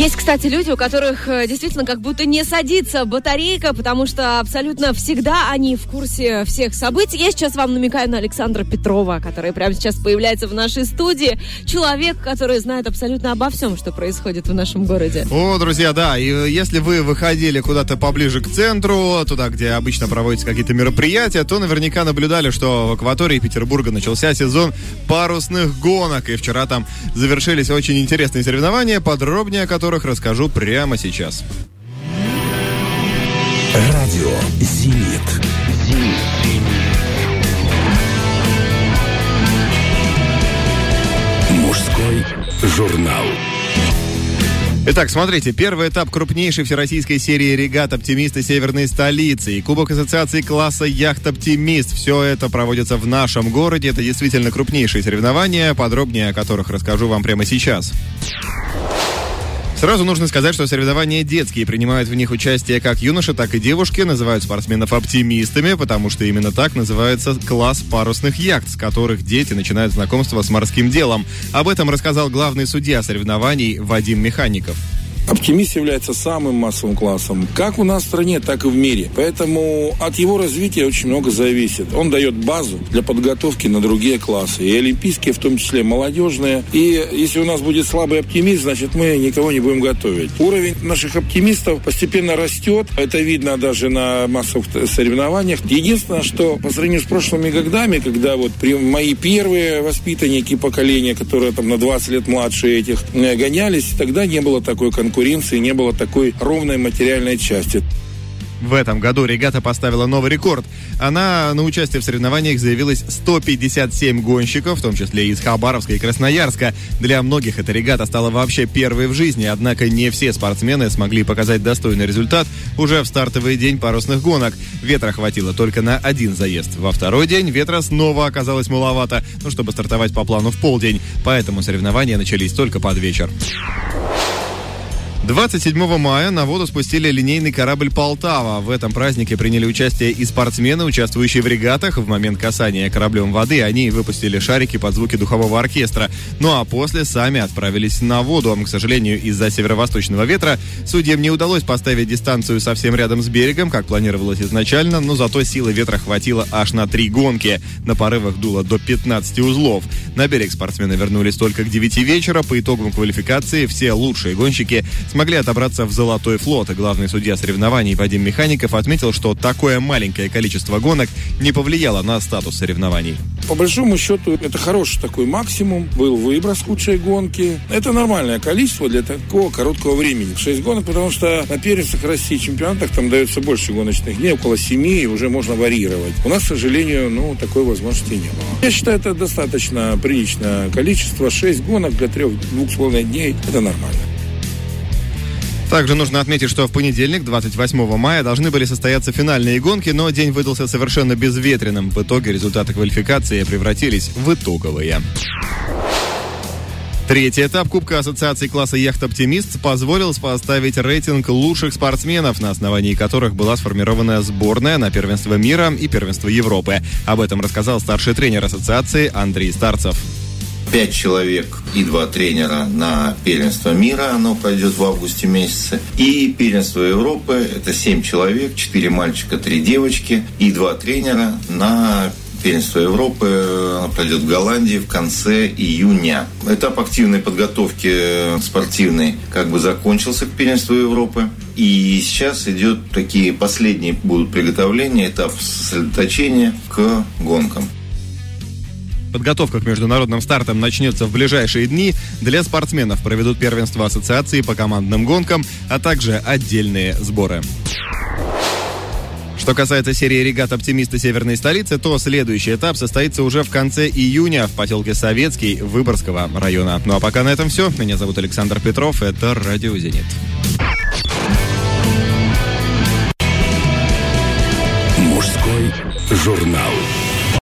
Есть, кстати, люди, у которых э, действительно как будто не садится батарейка, потому что абсолютно всегда они в курсе всех событий. Я сейчас вам намекаю на Александра Петрова, который прямо сейчас появляется в нашей студии. Человек, который знает абсолютно обо всем, что происходит в нашем городе. О, друзья, да, и э, если вы выходили куда-то поближе к центру, туда, где обычно проводятся какие-то мероприятия, то наверняка наблюдали, что в акватории Петербурга начался сезон парусных гонок, и вчера там завершились очень интересные соревнования, подробнее о которых расскажу прямо сейчас. Радио «Зенит». Мужской журнал. Итак, смотрите, первый этап крупнейшей всероссийской серии регат «Оптимисты Северной столицы» и Кубок ассоциации класса «Яхт Оптимист». Все это проводится в нашем городе. Это действительно крупнейшие соревнования, подробнее о которых расскажу вам прямо сейчас. Сразу нужно сказать, что соревнования детские. Принимают в них участие как юноши, так и девушки. Называют спортсменов оптимистами, потому что именно так называется класс парусных яхт, с которых дети начинают знакомство с морским делом. Об этом рассказал главный судья соревнований Вадим Механиков. Оптимист является самым массовым классом, как у нас в стране, так и в мире. Поэтому от его развития очень много зависит. Он дает базу для подготовки на другие классы, и олимпийские, в том числе молодежные. И если у нас будет слабый оптимист, значит мы никого не будем готовить. Уровень наших оптимистов постепенно растет. Это видно даже на массовых соревнованиях. Единственное, что по сравнению с прошлыми годами, когда вот при мои первые воспитанники поколения, которые там на 20 лет младше этих, э, гонялись, тогда не было такой конкуренции конкуренции не было такой ровной материальной части. В этом году регата поставила новый рекорд. Она на участие в соревнованиях заявилась 157 гонщиков, в том числе из Хабаровска и Красноярска. Для многих эта регата стала вообще первой в жизни, однако не все спортсмены смогли показать достойный результат уже в стартовый день парусных гонок. Ветра хватило только на один заезд. Во второй день ветра снова оказалось маловато, ну, чтобы стартовать по плану в полдень. Поэтому соревнования начались только под вечер. 27 мая на воду спустили линейный корабль «Полтава». В этом празднике приняли участие и спортсмены, участвующие в регатах. В момент касания кораблем воды они выпустили шарики под звуки духового оркестра. Ну а после сами отправились на воду. К сожалению, из-за северо-восточного ветра судьям не удалось поставить дистанцию совсем рядом с берегом, как планировалось изначально, но зато силы ветра хватило аж на три гонки. На порывах дуло до 15 узлов. На берег спортсмены вернулись только к 9 вечера. По итогам квалификации все лучшие гонщики смогли смогли отобраться в «Золотой флот». Главный судья соревнований Вадим Механиков отметил, что такое маленькое количество гонок не повлияло на статус соревнований. По большому счету, это хороший такой максимум. Был выброс лучшей гонки. Это нормальное количество для такого короткого времени. Шесть гонок, потому что на первенствах России чемпионатах там дается больше гоночных дней, около семи, и уже можно варьировать. У нас, к сожалению, ну, такой возможности не было. Я считаю, это достаточно приличное количество. Шесть гонок для трех, двух с половиной дней – это нормально. Также нужно отметить, что в понедельник, 28 мая, должны были состояться финальные гонки, но день выдался совершенно безветренным. В итоге результаты квалификации превратились в итоговые. Третий этап Кубка Ассоциации класса «Яхт Оптимист» позволил поставить рейтинг лучших спортсменов, на основании которых была сформирована сборная на первенство мира и первенство Европы. Об этом рассказал старший тренер ассоциации Андрей Старцев пять человек и два тренера на первенство мира, оно пройдет в августе месяце. И первенство Европы – это семь человек, четыре мальчика, три девочки и два тренера на Первенство Европы пройдет в Голландии в конце июня. Этап активной подготовки спортивной как бы закончился к первенству Европы. И сейчас идет такие последние будут приготовления, этап сосредоточения к гонкам. Подготовка к международным стартам начнется в ближайшие дни. Для спортсменов проведут первенство ассоциации по командным гонкам, а также отдельные сборы. Что касается серии регат «Оптимисты Северной столицы», то следующий этап состоится уже в конце июня в поселке Советский Выборгского района. Ну а пока на этом все. Меня зовут Александр Петров. Это «Радио Зенит». Мужской журнал.